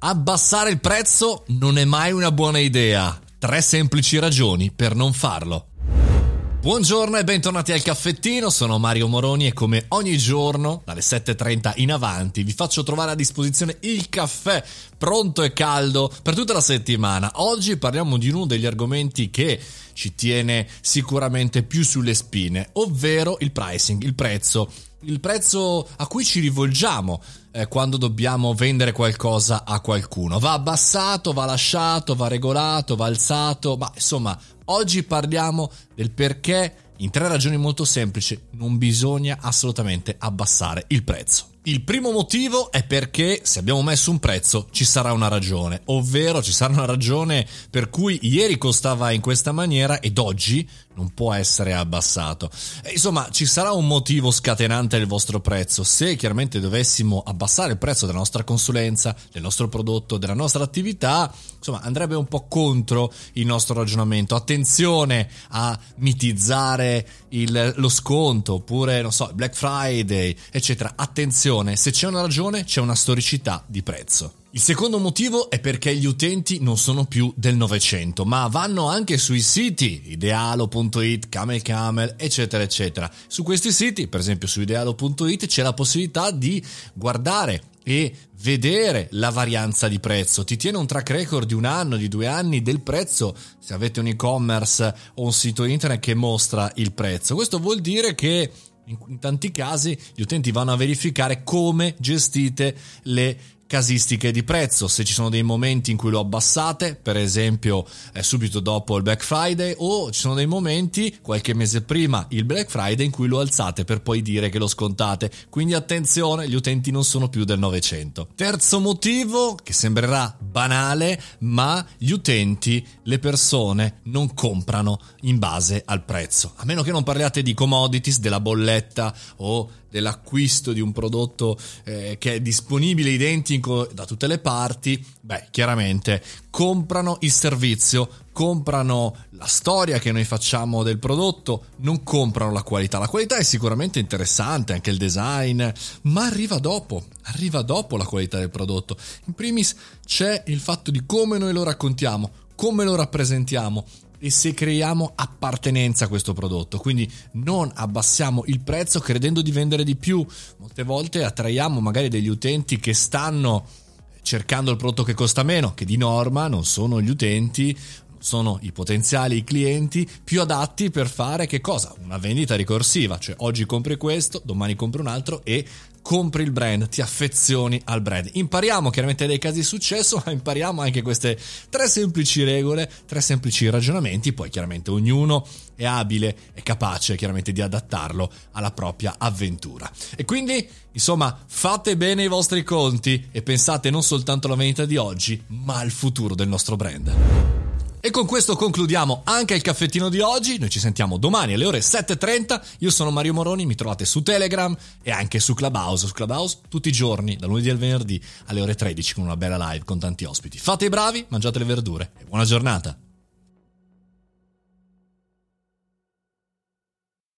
Abbassare il prezzo non è mai una buona idea. Tre semplici ragioni per non farlo. Buongiorno e bentornati al caffettino, sono Mario Moroni e come ogni giorno, dalle 7.30 in avanti, vi faccio trovare a disposizione il caffè pronto e caldo per tutta la settimana. Oggi parliamo di uno degli argomenti che ci tiene sicuramente più sulle spine, ovvero il pricing, il prezzo il prezzo a cui ci rivolgiamo eh, quando dobbiamo vendere qualcosa a qualcuno. Va abbassato, va lasciato, va regolato, va alzato, ma insomma, oggi parliamo del perché in tre ragioni molto semplici non bisogna assolutamente abbassare il prezzo. Il primo motivo è perché se abbiamo messo un prezzo ci sarà una ragione, ovvero ci sarà una ragione per cui ieri costava in questa maniera ed oggi non può essere abbassato. E insomma, ci sarà un motivo scatenante del vostro prezzo. Se chiaramente dovessimo abbassare il prezzo della nostra consulenza, del nostro prodotto, della nostra attività, insomma, andrebbe un po' contro il nostro ragionamento. Attenzione a mitizzare il, lo sconto oppure, non so, Black Friday, eccetera. Attenzione, se c'è una ragione, c'è una storicità di prezzo. Il secondo motivo è perché gli utenti non sono più del Novecento, ma vanno anche sui siti idealo.it, Camel Camel, eccetera, eccetera. Su questi siti, per esempio su idealo.it, c'è la possibilità di guardare e vedere la varianza di prezzo. Ti tiene un track record di un anno, di due anni del prezzo se avete un e-commerce o un sito internet che mostra il prezzo. Questo vuol dire che in tanti casi gli utenti vanno a verificare come gestite le casistiche di prezzo, se ci sono dei momenti in cui lo abbassate, per esempio eh, subito dopo il Black Friday, o ci sono dei momenti qualche mese prima il Black Friday in cui lo alzate per poi dire che lo scontate. Quindi attenzione, gli utenti non sono più del 900. Terzo motivo, che sembrerà banale, ma gli utenti, le persone non comprano in base al prezzo. A meno che non parliate di commodities, della bolletta o dell'acquisto di un prodotto eh, che è disponibile identico da tutte le parti, beh, chiaramente comprano il servizio, comprano la storia che noi facciamo del prodotto, non comprano la qualità. La qualità è sicuramente interessante, anche il design, ma arriva dopo, arriva dopo la qualità del prodotto. In primis c'è il fatto di come noi lo raccontiamo, come lo rappresentiamo e se creiamo appartenenza a questo prodotto. Quindi non abbassiamo il prezzo credendo di vendere di più. Molte volte attraiamo magari degli utenti che stanno cercando il prodotto che costa meno, che di norma non sono gli utenti sono i potenziali clienti più adatti per fare che cosa? Una vendita ricorsiva, cioè oggi compri questo, domani compri un altro e compri il brand, ti affezioni al brand. Impariamo chiaramente dai casi di successo, ma impariamo anche queste tre semplici regole, tre semplici ragionamenti, poi chiaramente ognuno è abile e capace chiaramente di adattarlo alla propria avventura. E quindi, insomma, fate bene i vostri conti e pensate non soltanto alla vendita di oggi, ma al futuro del nostro brand. E con questo concludiamo anche il caffettino di oggi. Noi ci sentiamo domani alle ore 7.30. Io sono Mario Moroni, mi trovate su Telegram e anche su Clubhouse. Su Clubhouse tutti i giorni, dal lunedì al venerdì alle ore 13 con una bella live con tanti ospiti. Fate i bravi, mangiate le verdure e buona giornata.